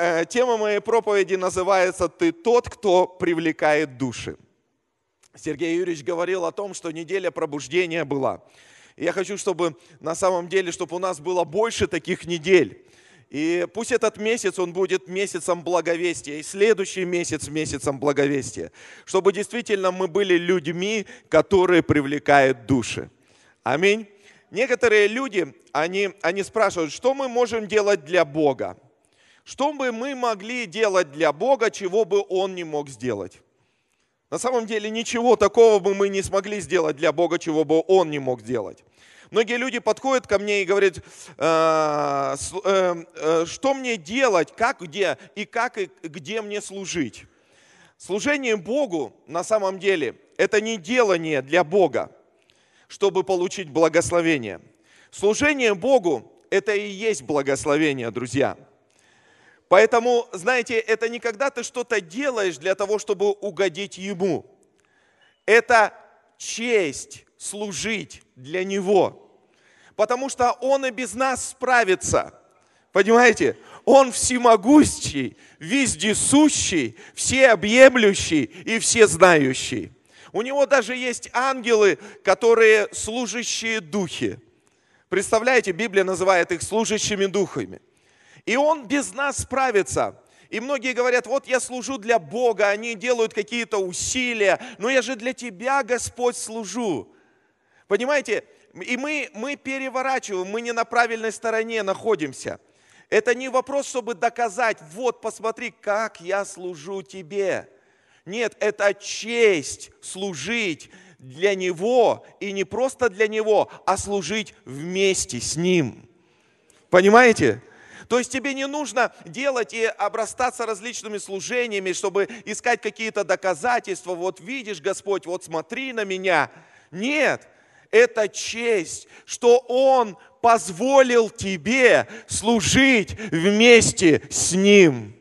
э, тема моей проповеди называется «Ты тот, кто привлекает души». Сергей Юрьевич говорил о том, что неделя пробуждения была. Я хочу, чтобы на самом деле, чтобы у нас было больше таких недель. И пусть этот месяц, он будет месяцем благовестия, и следующий месяц месяцем благовестия, чтобы действительно мы были людьми, которые привлекают души. Аминь. Некоторые люди, они, они спрашивают, что мы можем делать для Бога? Что бы мы могли делать для Бога, чего бы Он не мог сделать? На самом деле ничего такого бы мы не смогли сделать для Бога, чего бы Он не мог сделать. Многие люди подходят ко мне и говорят, «Э, э, э, что мне делать, как, где и как и где мне служить. Служение Богу на самом деле это не делание для Бога, чтобы получить благословение. Служение Богу это и есть благословение, друзья. Поэтому, знаете, это не когда ты что-то делаешь для того, чтобы угодить Ему. Это честь служить для Него. Потому что Он и без нас справится. Понимаете? Он всемогущий, вездесущий, всеобъемлющий и всезнающий. У него даже есть ангелы, которые служащие духи. Представляете, Библия называет их служащими духами. И он без нас справится. И многие говорят, вот я служу для Бога, они делают какие-то усилия, но я же для Тебя, Господь, служу. Понимаете, и мы, мы переворачиваем, мы не на правильной стороне находимся. Это не вопрос, чтобы доказать, вот посмотри, как я служу тебе. Нет, это честь служить для Него, и не просто для Него, а служить вместе с Ним. Понимаете? То есть тебе не нужно делать и обрастаться различными служениями, чтобы искать какие-то доказательства. Вот видишь, Господь, вот смотри на меня. Нет, это честь, что Он позволил тебе служить вместе с Ним.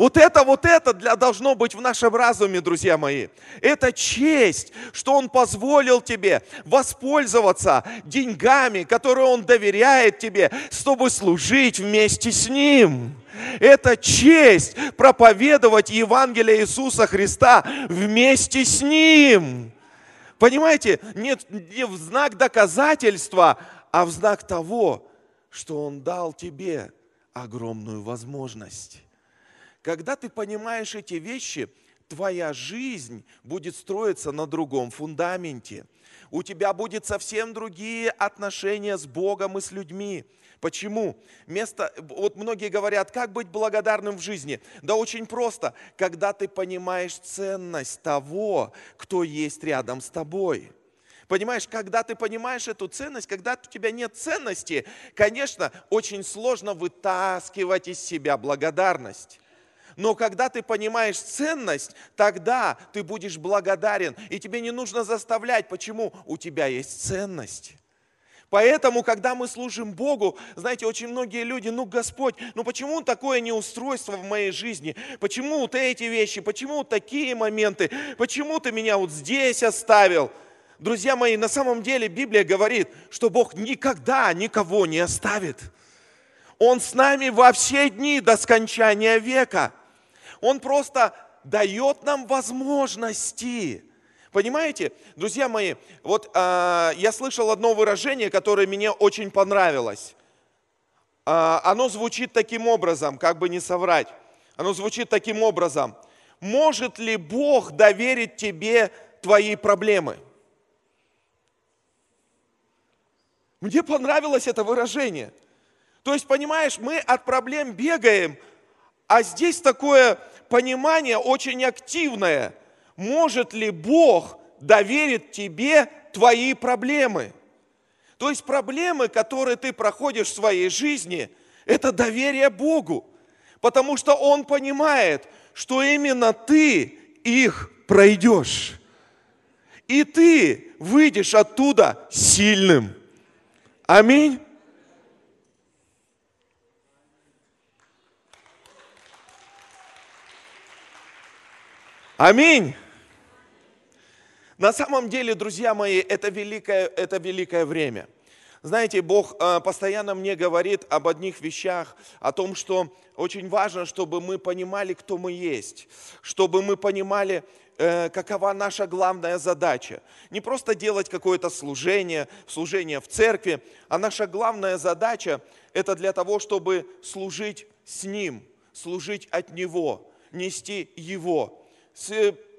Вот это, вот это для, должно быть в нашем разуме, друзья мои. Это честь, что Он позволил тебе воспользоваться деньгами, которые Он доверяет тебе, чтобы служить вместе с Ним. Это честь проповедовать Евангелие Иисуса Христа вместе с Ним. Понимаете, нет, не в знак доказательства, а в знак того, что Он дал тебе огромную возможность. Когда ты понимаешь эти вещи, твоя жизнь будет строиться на другом фундаменте. У тебя будут совсем другие отношения с Богом и с людьми. Почему? Место, вот многие говорят, как быть благодарным в жизни? Да очень просто, когда ты понимаешь ценность того, кто есть рядом с тобой. Понимаешь, когда ты понимаешь эту ценность, когда у тебя нет ценности, конечно, очень сложно вытаскивать из себя благодарность. Но когда ты понимаешь ценность, тогда ты будешь благодарен. И тебе не нужно заставлять. Почему? У тебя есть ценность. Поэтому, когда мы служим Богу, знаете, очень многие люди, ну, Господь, ну почему такое неустройство в моей жизни? Почему вот эти вещи? Почему такие моменты? Почему ты меня вот здесь оставил? Друзья мои, на самом деле Библия говорит, что Бог никогда никого не оставит. Он с нами во все дни до скончания века. Он просто дает нам возможности. Понимаете, друзья мои, вот э, я слышал одно выражение, которое мне очень понравилось. Э, оно звучит таким образом, как бы не соврать. Оно звучит таким образом. Может ли Бог доверить тебе твои проблемы? Мне понравилось это выражение. То есть, понимаешь, мы от проблем бегаем, а здесь такое понимание очень активное – может ли Бог доверить тебе твои проблемы? То есть проблемы, которые ты проходишь в своей жизни, это доверие Богу. Потому что Он понимает, что именно ты их пройдешь. И ты выйдешь оттуда сильным. Аминь. Аминь. На самом деле, друзья мои, это великое, это великое время. Знаете, Бог э, постоянно мне говорит об одних вещах, о том, что очень важно, чтобы мы понимали, кто мы есть, чтобы мы понимали, э, какова наша главная задача. Не просто делать какое-то служение, служение в церкви, а наша главная задача – это для того, чтобы служить с Ним, служить от Него, нести Его,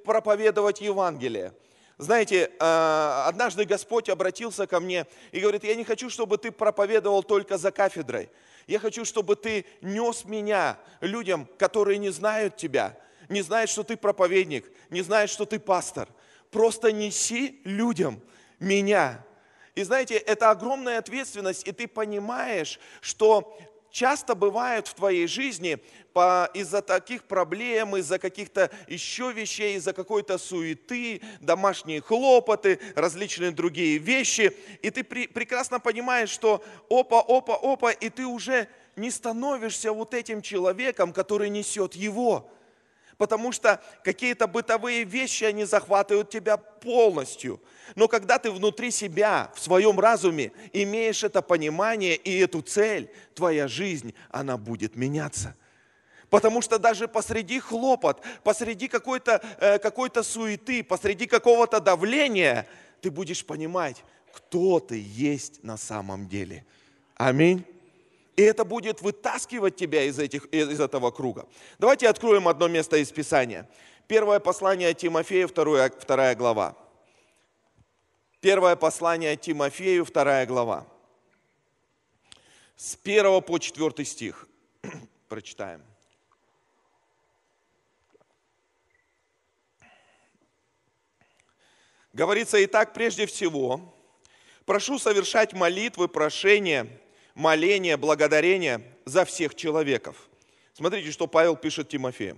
проповедовать Евангелие – знаете, а, однажды Господь обратился ко мне и говорит, я не хочу, чтобы ты проповедовал только за кафедрой. Я хочу, чтобы ты нес меня людям, которые не знают тебя, не знают, что ты проповедник, не знают, что ты пастор. Просто неси людям меня. И знаете, это огромная ответственность, и ты понимаешь, что часто бывает в твоей жизни из-за таких проблем, из-за каких-то еще вещей, из-за какой-то суеты, домашние хлопоты, различные другие вещи. И ты при, прекрасно понимаешь, что опа, опа, опа, и ты уже не становишься вот этим человеком, который несет его потому что какие-то бытовые вещи, они захватывают тебя полностью. Но когда ты внутри себя, в своем разуме, имеешь это понимание и эту цель, твоя жизнь, она будет меняться. Потому что даже посреди хлопот, посреди какой-то э, какой суеты, посреди какого-то давления, ты будешь понимать, кто ты есть на самом деле. Аминь. И это будет вытаскивать тебя из, этих, из этого круга. Давайте откроем одно место из Писания. Первое послание Тимофею, вторая, вторая глава. Первое послание Тимофею, вторая глава. С 1 по 4 стих прочитаем. Говорится, и так прежде всего, прошу совершать молитвы, прошения, моление, благодарение за всех человеков. Смотрите, что Павел пишет Тимофею.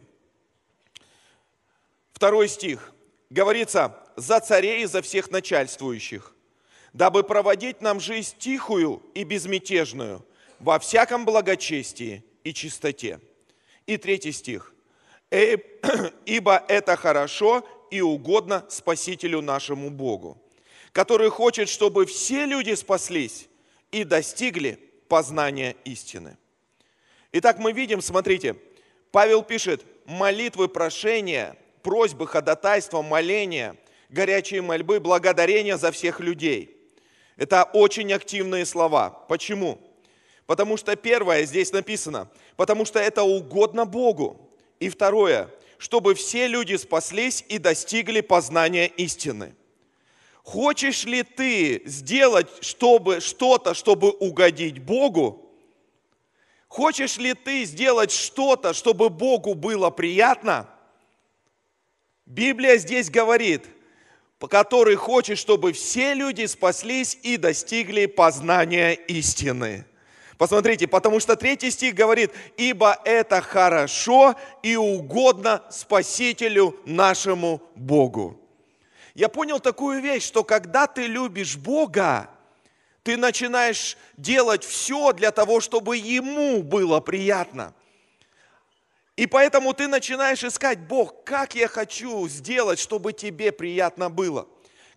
Второй стих. Говорится, за царей и за всех начальствующих, дабы проводить нам жизнь тихую и безмятежную, во всяком благочестии и чистоте. И третий стих. «Э, «Ибо это хорошо и угодно Спасителю нашему Богу, который хочет, чтобы все люди спаслись и достигли познания истины. Итак, мы видим, смотрите, Павел пишет, молитвы, прошения, просьбы, ходатайства, моления, горячие мольбы, благодарения за всех людей. Это очень активные слова. Почему? Потому что первое здесь написано, потому что это угодно Богу. И второе, чтобы все люди спаслись и достигли познания истины. Хочешь ли ты сделать чтобы, что-то, чтобы угодить Богу? Хочешь ли ты сделать что-то, чтобы Богу было приятно? Библия здесь говорит, который хочет, чтобы все люди спаслись и достигли познания истины. Посмотрите, потому что третий стих говорит, ибо это хорошо и угодно Спасителю нашему Богу я понял такую вещь, что когда ты любишь Бога, ты начинаешь делать все для того, чтобы Ему было приятно. И поэтому ты начинаешь искать, Бог, как я хочу сделать, чтобы тебе приятно было.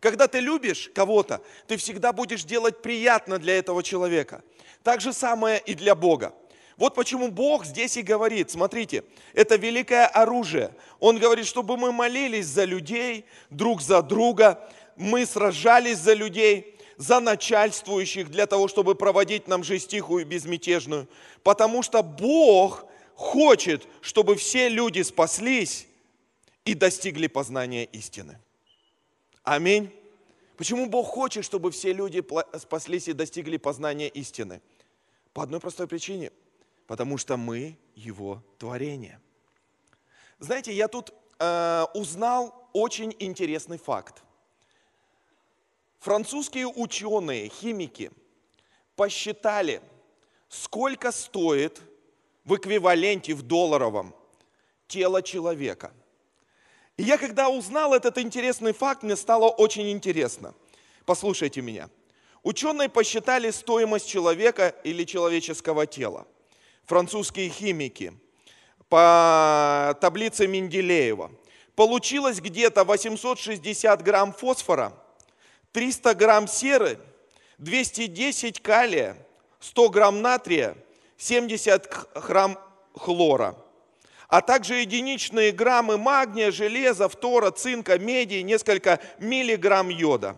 Когда ты любишь кого-то, ты всегда будешь делать приятно для этого человека. Так же самое и для Бога. Вот почему Бог здесь и говорит, смотрите, это великое оружие. Он говорит, чтобы мы молились за людей, друг за друга, мы сражались за людей, за начальствующих, для того, чтобы проводить нам жизнь тихую и безмятежную. Потому что Бог хочет, чтобы все люди спаслись и достигли познания истины. Аминь. Почему Бог хочет, чтобы все люди спаслись и достигли познания истины? По одной простой причине – потому что мы Его творение. Знаете, я тут э, узнал очень интересный факт. Французские ученые, химики посчитали, сколько стоит в эквиваленте в долларовом тело человека. И я когда узнал этот интересный факт, мне стало очень интересно. Послушайте меня. Ученые посчитали стоимость человека или человеческого тела – французские химики, по таблице Менделеева. Получилось где-то 860 грамм фосфора, 300 грамм серы, 210 калия, 100 грамм натрия, 70 грамм хлора, а также единичные граммы магния, железа, фтора, цинка, меди, несколько миллиграмм йода.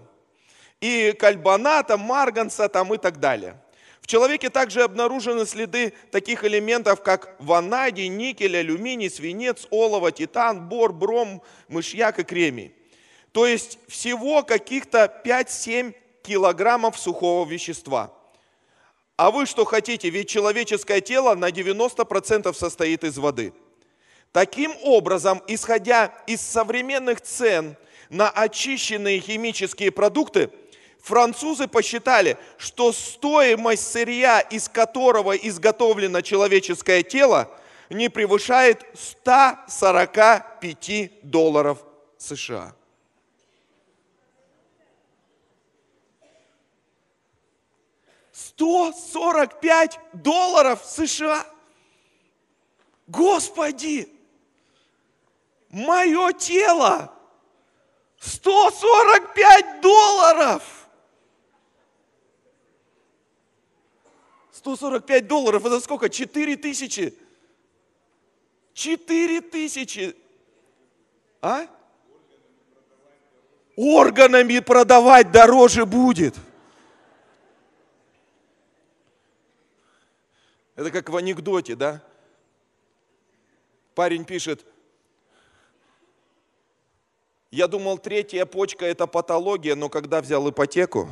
И кальбоната, марганца там и так далее. Человеке также обнаружены следы таких элементов, как ванадий, никель, алюминий, свинец, олово, титан, бор, бром, мышьяк и кремий. То есть всего каких-то 5-7 килограммов сухого вещества. А вы что хотите? Ведь человеческое тело на 90% состоит из воды. Таким образом, исходя из современных цен на очищенные химические продукты, французы посчитали, что стоимость сырья, из которого изготовлено человеческое тело, не превышает 145 долларов США. 145 долларов США. Господи, мое тело 145 долларов. 145 долларов, это сколько? 4 тысячи. 4 тысячи. А? Органами продавать дороже будет. Это как в анекдоте, да? Парень пишет, я думал, третья почка – это патология, но когда взял ипотеку,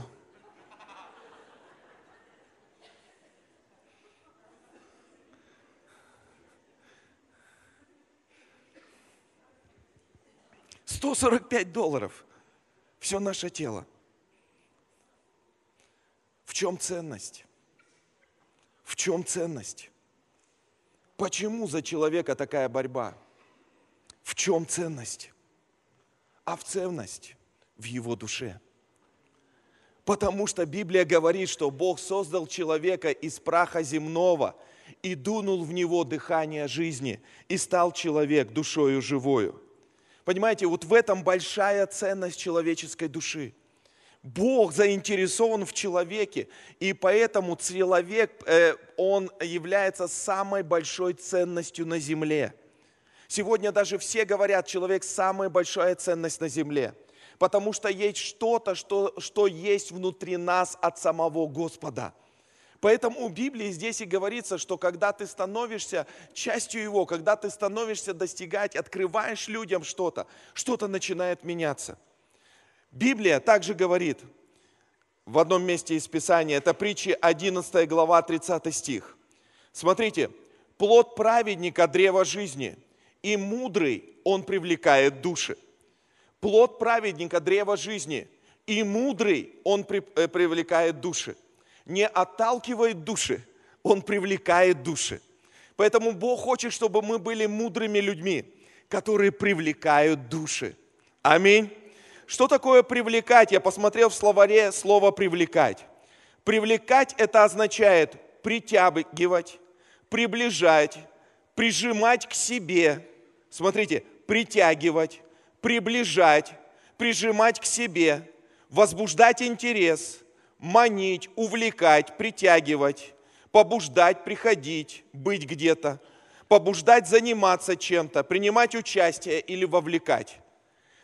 Сто сорок пять долларов. Все наше тело. В чем ценность? В чем ценность? Почему за человека такая борьба? В чем ценность? А в ценность в его душе. Потому что Библия говорит, что Бог создал человека из праха земного и дунул в него дыхание жизни, и стал человек душою живою. Понимаете, вот в этом большая ценность человеческой души – Бог заинтересован в человеке, и поэтому человек, э, он является самой большой ценностью на земле. Сегодня даже все говорят, человек самая большая ценность на земле, потому что есть что-то, что, что есть внутри нас от самого Господа. Поэтому в Библии здесь и говорится, что когда ты становишься частью Его, когда ты становишься достигать, открываешь людям что-то, что-то начинает меняться – Библия также говорит в одном месте из Писания, это притчи 11 глава 30 стих. Смотрите, плод праведника – древо жизни, и мудрый он привлекает души. Плод праведника – древо жизни, и мудрый он э, привлекает души. Не отталкивает души, он привлекает души. Поэтому Бог хочет, чтобы мы были мудрыми людьми, которые привлекают души. Аминь. Что такое привлекать? Я посмотрел в словаре слово привлекать. Привлекать это означает притягивать, приближать, прижимать к себе. Смотрите, притягивать, приближать, прижимать к себе, возбуждать интерес, манить, увлекать, притягивать, побуждать, приходить, быть где-то, побуждать заниматься чем-то, принимать участие или вовлекать.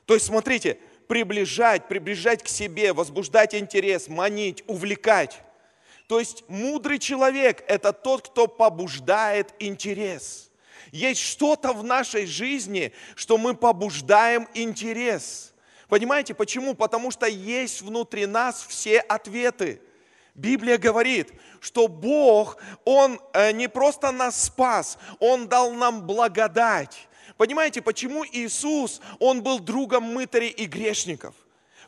То есть, смотрите, приближать, приближать к себе, возбуждать интерес, манить, увлекать. То есть мудрый человек – это тот, кто побуждает интерес. Есть что-то в нашей жизни, что мы побуждаем интерес. Понимаете, почему? Потому что есть внутри нас все ответы. Библия говорит, что Бог, Он э, не просто нас спас, Он дал нам благодать. Понимаете, почему Иисус, Он был другом мытарей и грешников?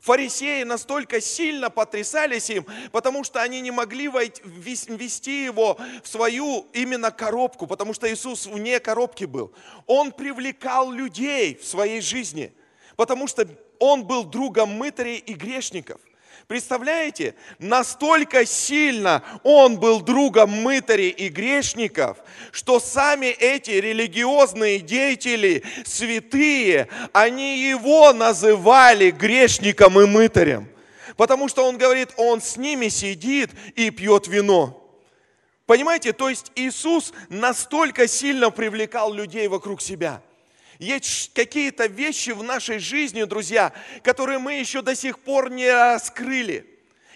Фарисеи настолько сильно потрясались им, потому что они не могли ввести его в свою именно коробку, потому что Иисус вне коробки был. Он привлекал людей в своей жизни, потому что он был другом мытарей и грешников – Представляете, настолько сильно он был другом мытарей и грешников, что сами эти религиозные деятели, святые, они его называли грешником и мытарем. Потому что он говорит, он с ними сидит и пьет вино. Понимаете, то есть Иисус настолько сильно привлекал людей вокруг себя. Есть какие-то вещи в нашей жизни, друзья, которые мы еще до сих пор не раскрыли.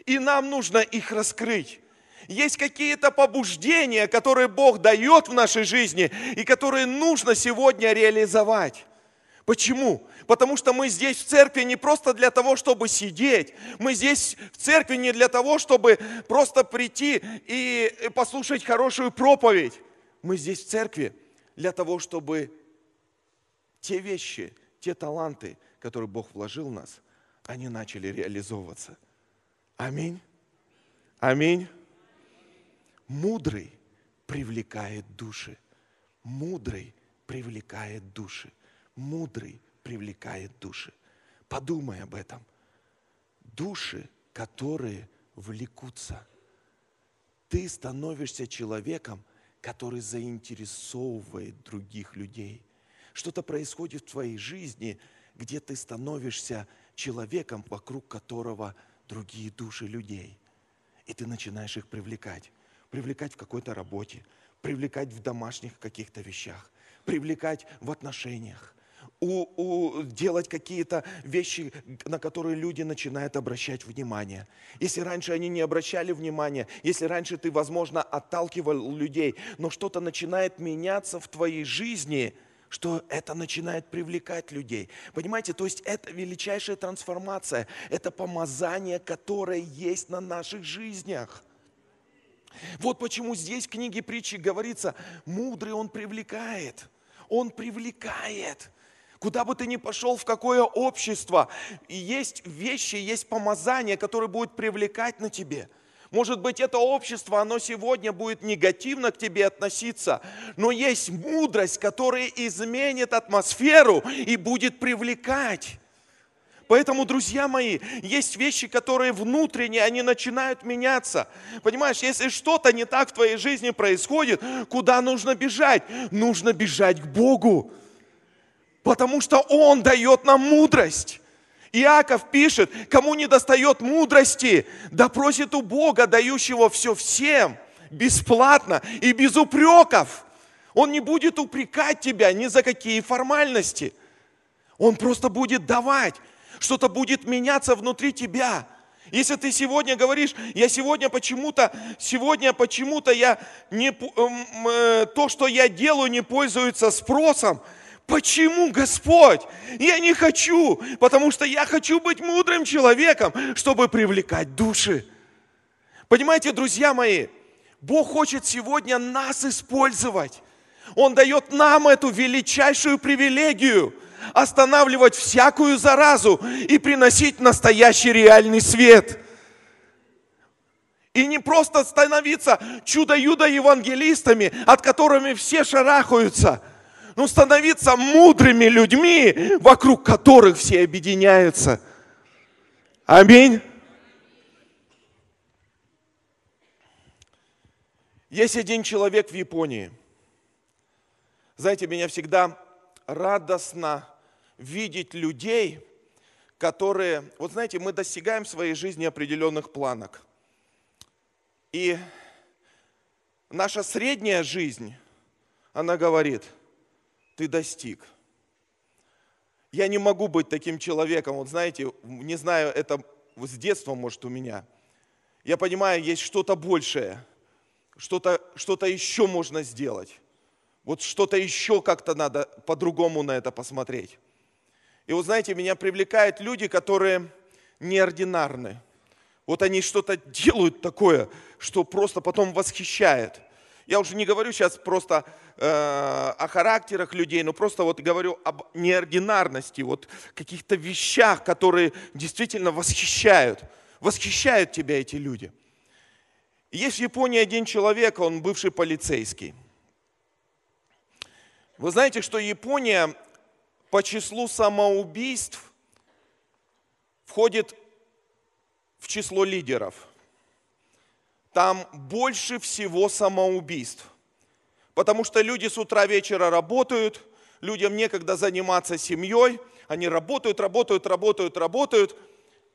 И нам нужно их раскрыть. Есть какие-то побуждения, которые Бог дает в нашей жизни и которые нужно сегодня реализовать. Почему? Потому что мы здесь в церкви не просто для того, чтобы сидеть. Мы здесь в церкви не для того, чтобы просто прийти и послушать хорошую проповедь. Мы здесь в церкви для того, чтобы те вещи, те таланты, которые Бог вложил в нас, они начали реализовываться. Аминь. Аминь. Мудрый привлекает души. Мудрый привлекает души мудрый привлекает души. Подумай об этом. Души, которые влекутся. Ты становишься человеком, который заинтересовывает других людей. Что-то происходит в твоей жизни, где ты становишься человеком, вокруг которого другие души людей. И ты начинаешь их привлекать. Привлекать в какой-то работе, привлекать в домашних каких-то вещах, привлекать в отношениях у, у, делать какие-то вещи, на которые люди начинают обращать внимание. Если раньше они не обращали внимания, если раньше ты, возможно, отталкивал людей, но что-то начинает меняться в твоей жизни, что это начинает привлекать людей. Понимаете, то есть это величайшая трансформация, это помазание, которое есть на наших жизнях. Вот почему здесь в книге притчи говорится, мудрый он привлекает, он привлекает. Куда бы ты ни пошел, в какое общество, есть вещи, есть помазания, которые будут привлекать на тебе. Может быть, это общество, оно сегодня будет негативно к тебе относиться, но есть мудрость, которая изменит атмосферу и будет привлекать. Поэтому, друзья мои, есть вещи, которые внутренние, они начинают меняться. Понимаешь, если что-то не так в твоей жизни происходит, куда нужно бежать? Нужно бежать к Богу. Потому что Он дает нам мудрость. Иаков пишет, кому не достает мудрости, да просит у Бога, дающего все всем, бесплатно и без упреков. Он не будет упрекать тебя ни за какие формальности. Он просто будет давать. Что-то будет меняться внутри тебя. Если ты сегодня говоришь, я сегодня почему-то, сегодня почему-то я не, э, то, что я делаю, не пользуется спросом, Почему, Господь? Я не хочу, потому что я хочу быть мудрым человеком, чтобы привлекать души. Понимаете, друзья мои, Бог хочет сегодня нас использовать. Он дает нам эту величайшую привилегию останавливать всякую заразу и приносить настоящий реальный свет. И не просто становиться чудо-юдо-евангелистами, от которыми все шарахаются – но становиться мудрыми людьми, вокруг которых все объединяются. Аминь. Есть один человек в Японии. Знаете, меня всегда радостно видеть людей, которые, вот знаете, мы достигаем в своей жизни определенных планок. И наша средняя жизнь, она говорит – ты достиг. Я не могу быть таким человеком, вот знаете, не знаю, это с детства, может, у меня. Я понимаю, есть что-то большее, что-то что еще можно сделать. Вот что-то еще как-то надо по-другому на это посмотреть. И вот знаете, меня привлекают люди, которые неординарны. Вот они что-то делают такое, что просто потом восхищает. Я уже не говорю сейчас просто э, о характерах людей, но просто вот говорю об неординарности, вот каких-то вещах, которые действительно восхищают. Восхищают тебя эти люди. Есть в Японии один человек, он бывший полицейский. Вы знаете, что Япония по числу самоубийств входит в число лидеров – там больше всего самоубийств. Потому что люди с утра вечера работают, людям некогда заниматься семьей, они работают, работают, работают, работают,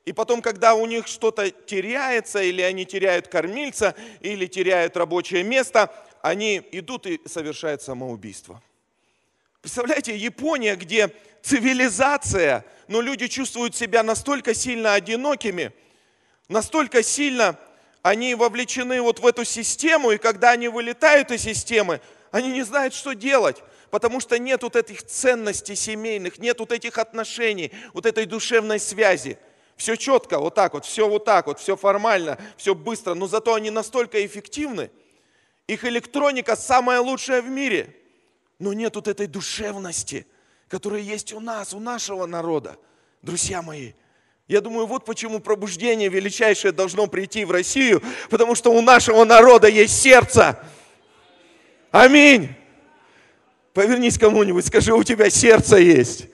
И потом, когда у них что-то теряется, или они теряют кормильца, или теряют рабочее место, они идут и совершают самоубийство. Представляете, Япония, где цивилизация, но люди чувствуют себя настолько сильно одинокими, настолько сильно они вовлечены вот в эту систему, и когда они вылетают из системы, они не знают, что делать, потому что нет вот этих ценностей семейных, нет вот этих отношений, вот этой душевной связи. Все четко, вот так вот, все вот так вот, все формально, все быстро, но зато они настолько эффективны. Их электроника самая лучшая в мире, но нет вот этой душевности, которая есть у нас, у нашего народа. Друзья мои, я думаю, вот почему пробуждение величайшее должно прийти в Россию, потому что у нашего народа есть сердце. Аминь. Повернись кому-нибудь, скажи, у тебя сердце есть.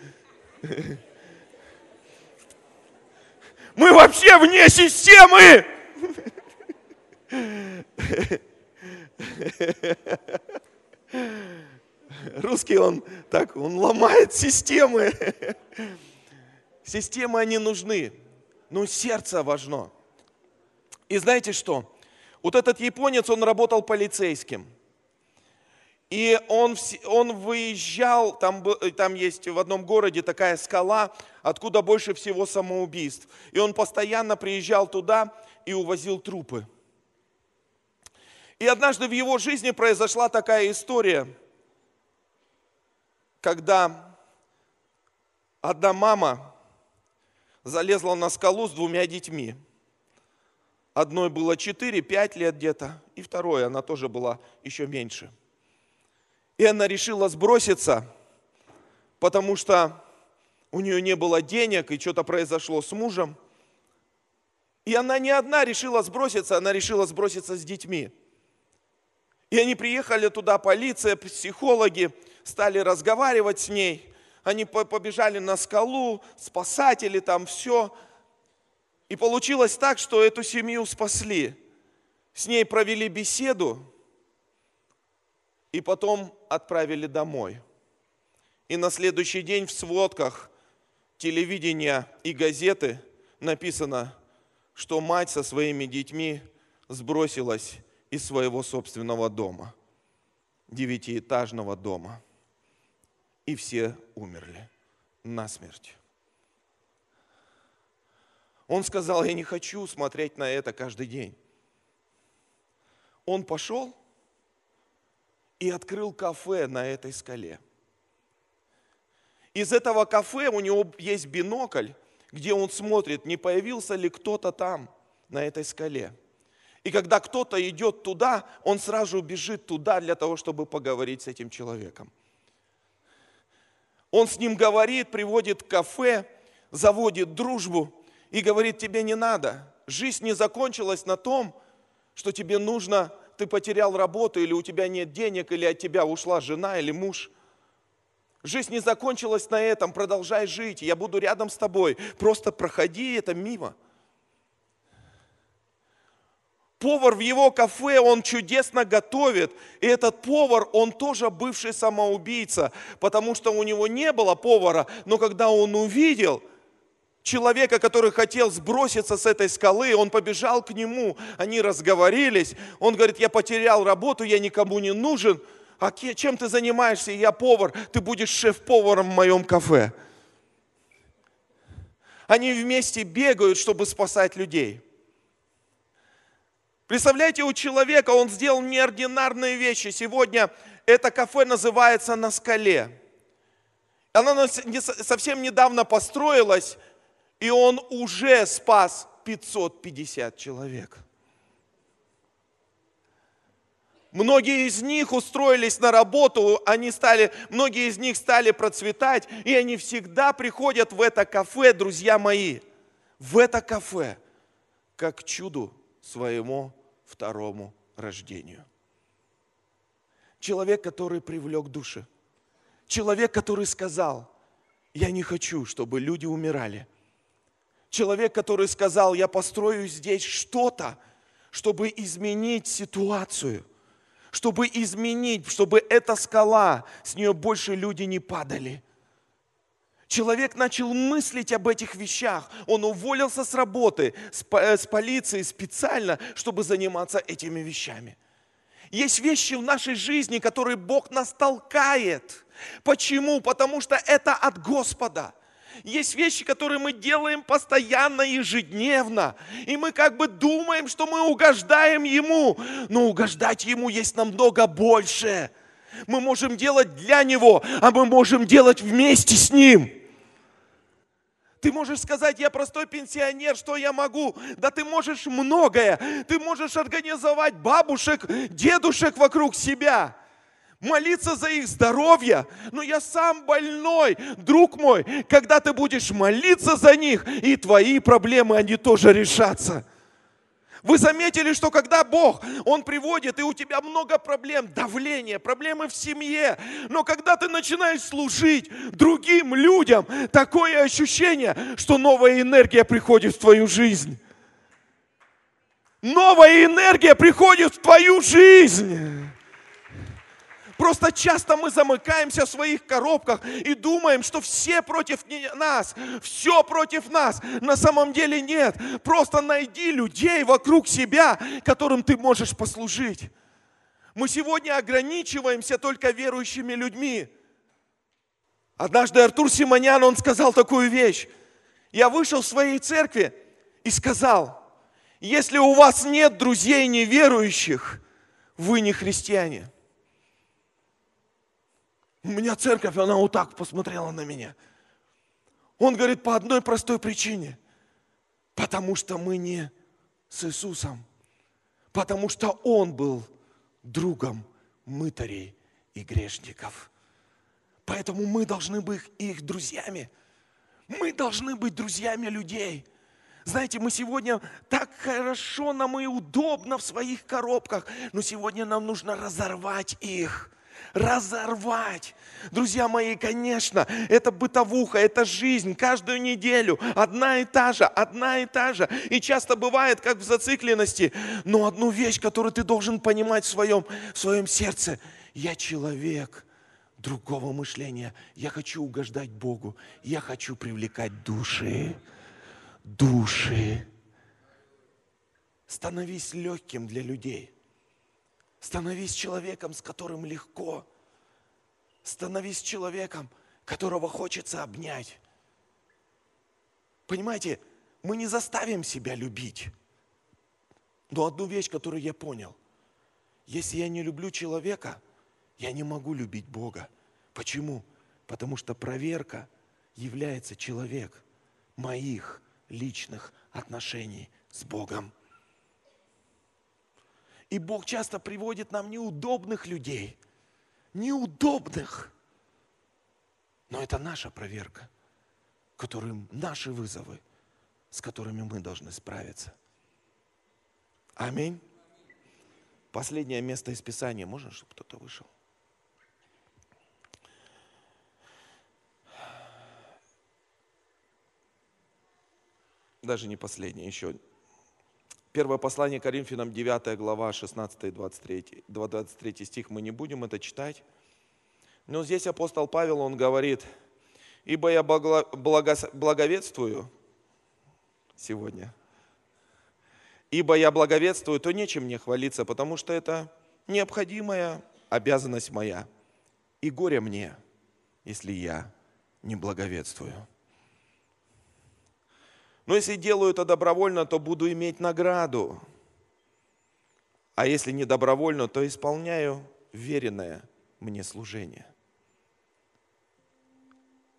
Мы вообще вне системы. Русский, он так, он ломает системы. Системы, они нужны, но сердце важно. И знаете что? Вот этот японец, он работал полицейским – и он, он выезжал, там, там есть в одном городе такая скала, откуда больше всего самоубийств. И он постоянно приезжал туда и увозил трупы. И однажды в его жизни произошла такая история, когда одна мама залезла на скалу с двумя детьми. Одной было 4-5 лет где-то, и второй, она тоже была еще меньше – и она решила сброситься, потому что у нее не было денег, и что-то произошло с мужем. И она не одна решила сброситься, она решила сброситься с детьми. И они приехали туда, полиция, психологи, стали разговаривать с ней. Они побежали на скалу, спасатели там, все. И получилось так, что эту семью спасли. С ней провели беседу, и потом отправили домой. И на следующий день в сводках телевидения и газеты написано, что мать со своими детьми сбросилась из своего собственного дома, девятиэтажного дома. И все умерли насмерть. Он сказал, я не хочу смотреть на это каждый день. Он пошел и открыл кафе на этой скале. Из этого кафе у него есть бинокль, где он смотрит, не появился ли кто-то там, на этой скале. И когда кто-то идет туда, он сразу бежит туда для того, чтобы поговорить с этим человеком. Он с ним говорит, приводит в кафе, заводит дружбу и говорит, тебе не надо. Жизнь не закончилась на том, что тебе нужно ты потерял работу, или у тебя нет денег, или от тебя ушла жена или муж. Жизнь не закончилась на этом, продолжай жить, я буду рядом с тобой, просто проходи это мимо. Повар в его кафе, он чудесно готовит. И этот повар, он тоже бывший самоубийца, потому что у него не было повара, но когда он увидел, человека, который хотел сброситься с этой скалы, он побежал к нему, они разговорились, он говорит, я потерял работу, я никому не нужен, а чем ты занимаешься? Я повар, ты будешь шеф-поваром в моем кафе. Они вместе бегают, чтобы спасать людей. Представляете, у человека он сделал неординарные вещи. Сегодня это кафе называется «На скале». Оно совсем недавно построилось, и он уже спас 550 человек. Многие из них устроились на работу, они стали, многие из них стали процветать, и они всегда приходят в это кафе, друзья мои, в это кафе, как к чуду своему второму рождению. Человек, который привлек души. Человек, который сказал, я не хочу, чтобы люди умирали – человек, который сказал, я построю здесь что-то, чтобы изменить ситуацию, чтобы изменить, чтобы эта скала, с нее больше люди не падали. Человек начал мыслить об этих вещах. Он уволился с работы, с, э, с полиции специально, чтобы заниматься этими вещами. Есть вещи в нашей жизни, которые Бог нас толкает. Почему? Потому что это от Господа. Есть вещи, которые мы делаем постоянно, ежедневно. И мы как бы думаем, что мы угождаем Ему. Но угождать Ему есть намного больше. Мы можем делать для Него, а мы можем делать вместе с Ним. Ты можешь сказать, я простой пенсионер, что я могу? Да ты можешь многое. Ты можешь организовать бабушек, дедушек вокруг себя молиться за их здоровье. Но я сам больной, друг мой. Когда ты будешь молиться за них, и твои проблемы, они тоже решатся. Вы заметили, что когда Бог, Он приводит, и у тебя много проблем, давление, проблемы в семье, но когда ты начинаешь служить другим людям, такое ощущение, что новая энергия приходит в твою жизнь. Новая энергия приходит в твою жизнь. Просто часто мы замыкаемся в своих коробках и думаем, что все против нас, все против нас. На самом деле нет. Просто найди людей вокруг себя, которым ты можешь послужить. Мы сегодня ограничиваемся только верующими людьми. Однажды Артур Симонян, он сказал такую вещь. Я вышел в своей церкви и сказал, если у вас нет друзей неверующих, вы не христиане. У меня церковь, она вот так посмотрела на меня. Он говорит, по одной простой причине. Потому что мы не с Иисусом. Потому что Он был другом мытарей и грешников. Поэтому мы должны быть их друзьями. Мы должны быть друзьями людей. Знаете, мы сегодня так хорошо нам и удобно в своих коробках, но сегодня нам нужно разорвать их – разорвать. Друзья мои, конечно, это бытовуха, это жизнь каждую неделю. Одна и та же, одна и та же. И часто бывает, как в зацикленности. Но одну вещь, которую ты должен понимать в своем, в своем сердце. Я человек другого мышления. Я хочу угождать Богу. Я хочу привлекать души. Души. Становись легким для людей – Становись человеком, с которым легко. Становись человеком, которого хочется обнять. Понимаете, мы не заставим себя любить. Но одну вещь, которую я понял. Если я не люблю человека, я не могу любить Бога. Почему? Потому что проверка является человек моих личных отношений с Богом. И Бог часто приводит нам неудобных людей. Неудобных. Но это наша проверка, которым наши вызовы, с которыми мы должны справиться. Аминь. Последнее место из Писания. Можно, чтобы кто-то вышел? Даже не последнее, еще Первое послание Коринфянам, 9 глава, 16 и 23, 23 стих, мы не будем это читать. Но здесь апостол Павел, он говорит, «Ибо я благовествую сегодня, ибо я благовествую, то нечем мне хвалиться, потому что это необходимая обязанность моя, и горе мне, если я не благовествую». Но если делаю это добровольно, то буду иметь награду. А если не добровольно, то исполняю веренное мне служение.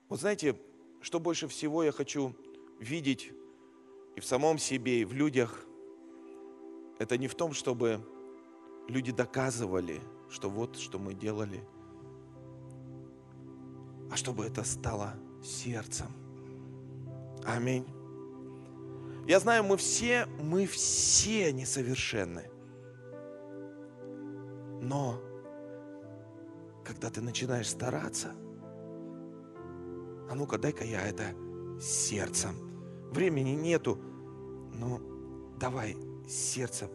Вот знаете, что больше всего я хочу видеть и в самом себе, и в людях, это не в том, чтобы люди доказывали, что вот что мы делали, а чтобы это стало сердцем. Аминь. Я знаю, мы все, мы все несовершенны. Но когда ты начинаешь стараться, а ну-ка, дай-ка я это сердцем. Времени нету, но давай сердцем.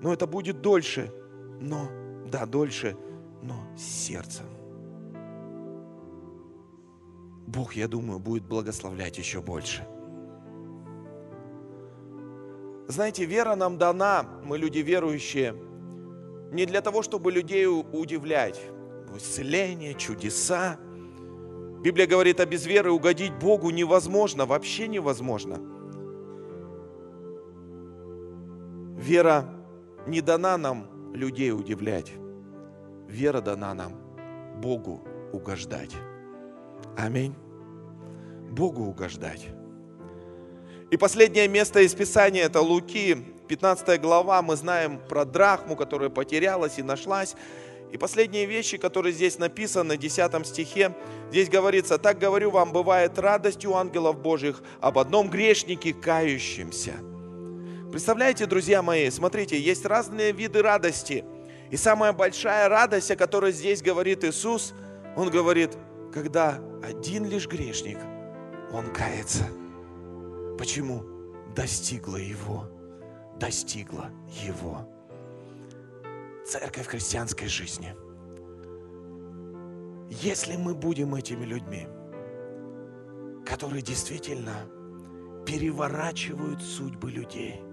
Но это будет дольше, но, да, дольше, но сердцем. Бог, я думаю, будет благословлять еще больше. Знаете, вера нам дана, мы люди верующие, не для того, чтобы людей удивлять. Исцеление, чудеса. Библия говорит, а без веры угодить Богу невозможно, вообще невозможно. Вера не дана нам людей удивлять. Вера дана нам Богу угождать. Аминь. Богу угождать. И последнее место из Писания – это Луки, 15 глава. Мы знаем про драхму, которая потерялась и нашлась. И последние вещи, которые здесь написаны, в 10 стихе, здесь говорится, «Так говорю вам, бывает радость у ангелов Божьих об одном грешнике кающемся». Представляете, друзья мои, смотрите, есть разные виды радости. И самая большая радость, о которой здесь говорит Иисус, Он говорит, когда один лишь грешник, он кается – Почему? Достигла его. Достигла его. Церковь христианской жизни. Если мы будем этими людьми, которые действительно переворачивают судьбы людей –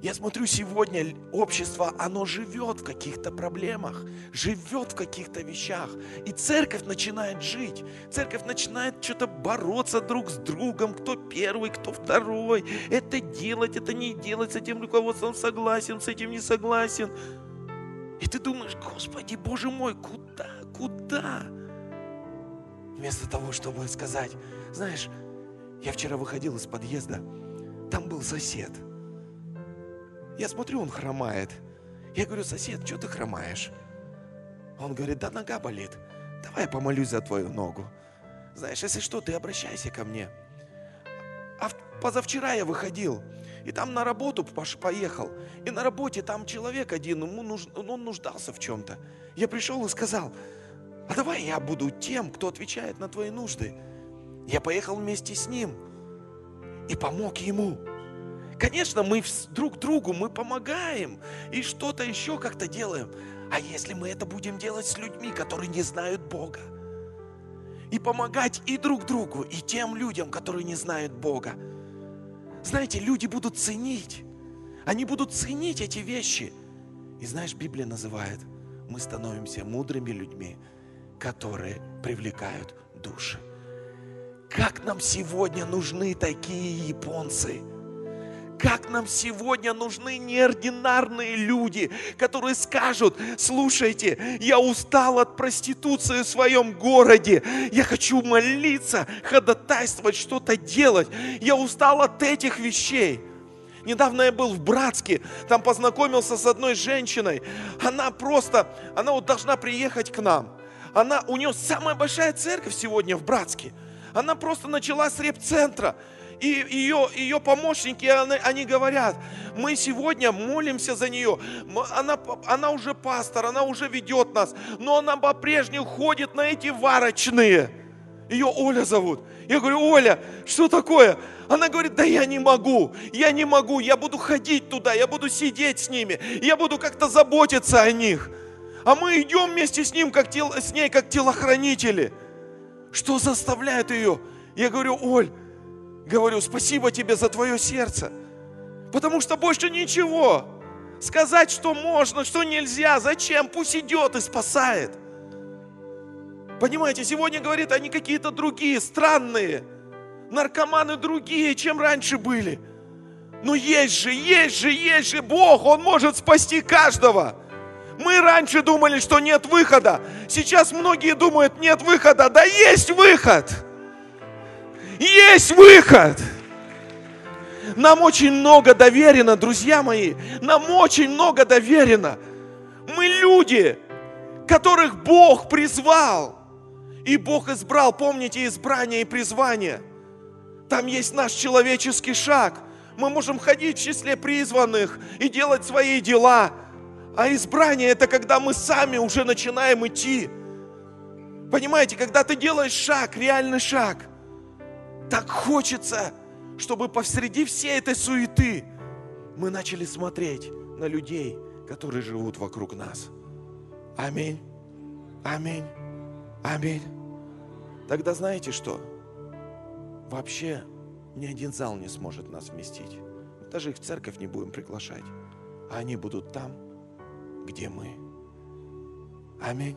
я смотрю, сегодня общество, оно живет в каких-то проблемах, живет в каких-то вещах. И церковь начинает жить. Церковь начинает что-то бороться друг с другом, кто первый, кто второй. Это делать, это не делать, с этим руководством согласен, с этим не согласен. И ты думаешь, Господи, Боже мой, куда, куда? Вместо того, чтобы сказать, знаешь, я вчера выходил из подъезда, там был сосед – я смотрю, он хромает. Я говорю, сосед, что ты хромаешь? Он говорит, да нога болит. Давай я помолюсь за твою ногу. Знаешь, если что, ты обращайся ко мне. А позавчера я выходил, и там на работу поехал. И на работе там человек один, ему нуж, он нуждался в чем-то. Я пришел и сказал, а давай я буду тем, кто отвечает на твои нужды. Я поехал вместе с ним и помог ему. Конечно, мы друг другу, мы помогаем и что-то еще как-то делаем. А если мы это будем делать с людьми, которые не знают Бога? И помогать и друг другу, и тем людям, которые не знают Бога. Знаете, люди будут ценить. Они будут ценить эти вещи. И знаешь, Библия называет, мы становимся мудрыми людьми, которые привлекают души. Как нам сегодня нужны такие японцы – как нам сегодня нужны неординарные люди, которые скажут, слушайте, я устал от проституции в своем городе, я хочу молиться, ходатайствовать, что-то делать, я устал от этих вещей. Недавно я был в Братске, там познакомился с одной женщиной. Она просто, она вот должна приехать к нам. Она, у нее самая большая церковь сегодня в Братске. Она просто начала с реп-центра и ее, ее помощники, они, говорят, мы сегодня молимся за нее, она, она уже пастор, она уже ведет нас, но она по-прежнему ходит на эти варочные. Ее Оля зовут. Я говорю, Оля, что такое? Она говорит, да я не могу, я не могу, я буду ходить туда, я буду сидеть с ними, я буду как-то заботиться о них. А мы идем вместе с, ним, как тел, с ней, как телохранители. Что заставляет ее? Я говорю, Оль, говорю, спасибо тебе за твое сердце. Потому что больше ничего. Сказать, что можно, что нельзя, зачем, пусть идет и спасает. Понимаете, сегодня говорит, они какие-то другие, странные. Наркоманы другие, чем раньше были. Но есть же, есть же, есть же Бог, Он может спасти каждого. Мы раньше думали, что нет выхода. Сейчас многие думают, нет выхода. Да есть выход. Есть выход. Нам очень много доверено, друзья мои. Нам очень много доверено. Мы люди, которых Бог призвал. И Бог избрал, помните, избрание и призвание. Там есть наш человеческий шаг. Мы можем ходить в числе призванных и делать свои дела. А избрание это когда мы сами уже начинаем идти. Понимаете, когда ты делаешь шаг, реальный шаг – так хочется, чтобы посреди всей этой суеты мы начали смотреть на людей, которые живут вокруг нас. Аминь. Аминь. Аминь. тогда знаете что? Вообще ни один зал не сможет нас вместить. Даже их в церковь не будем приглашать. А они будут там, где мы. Аминь.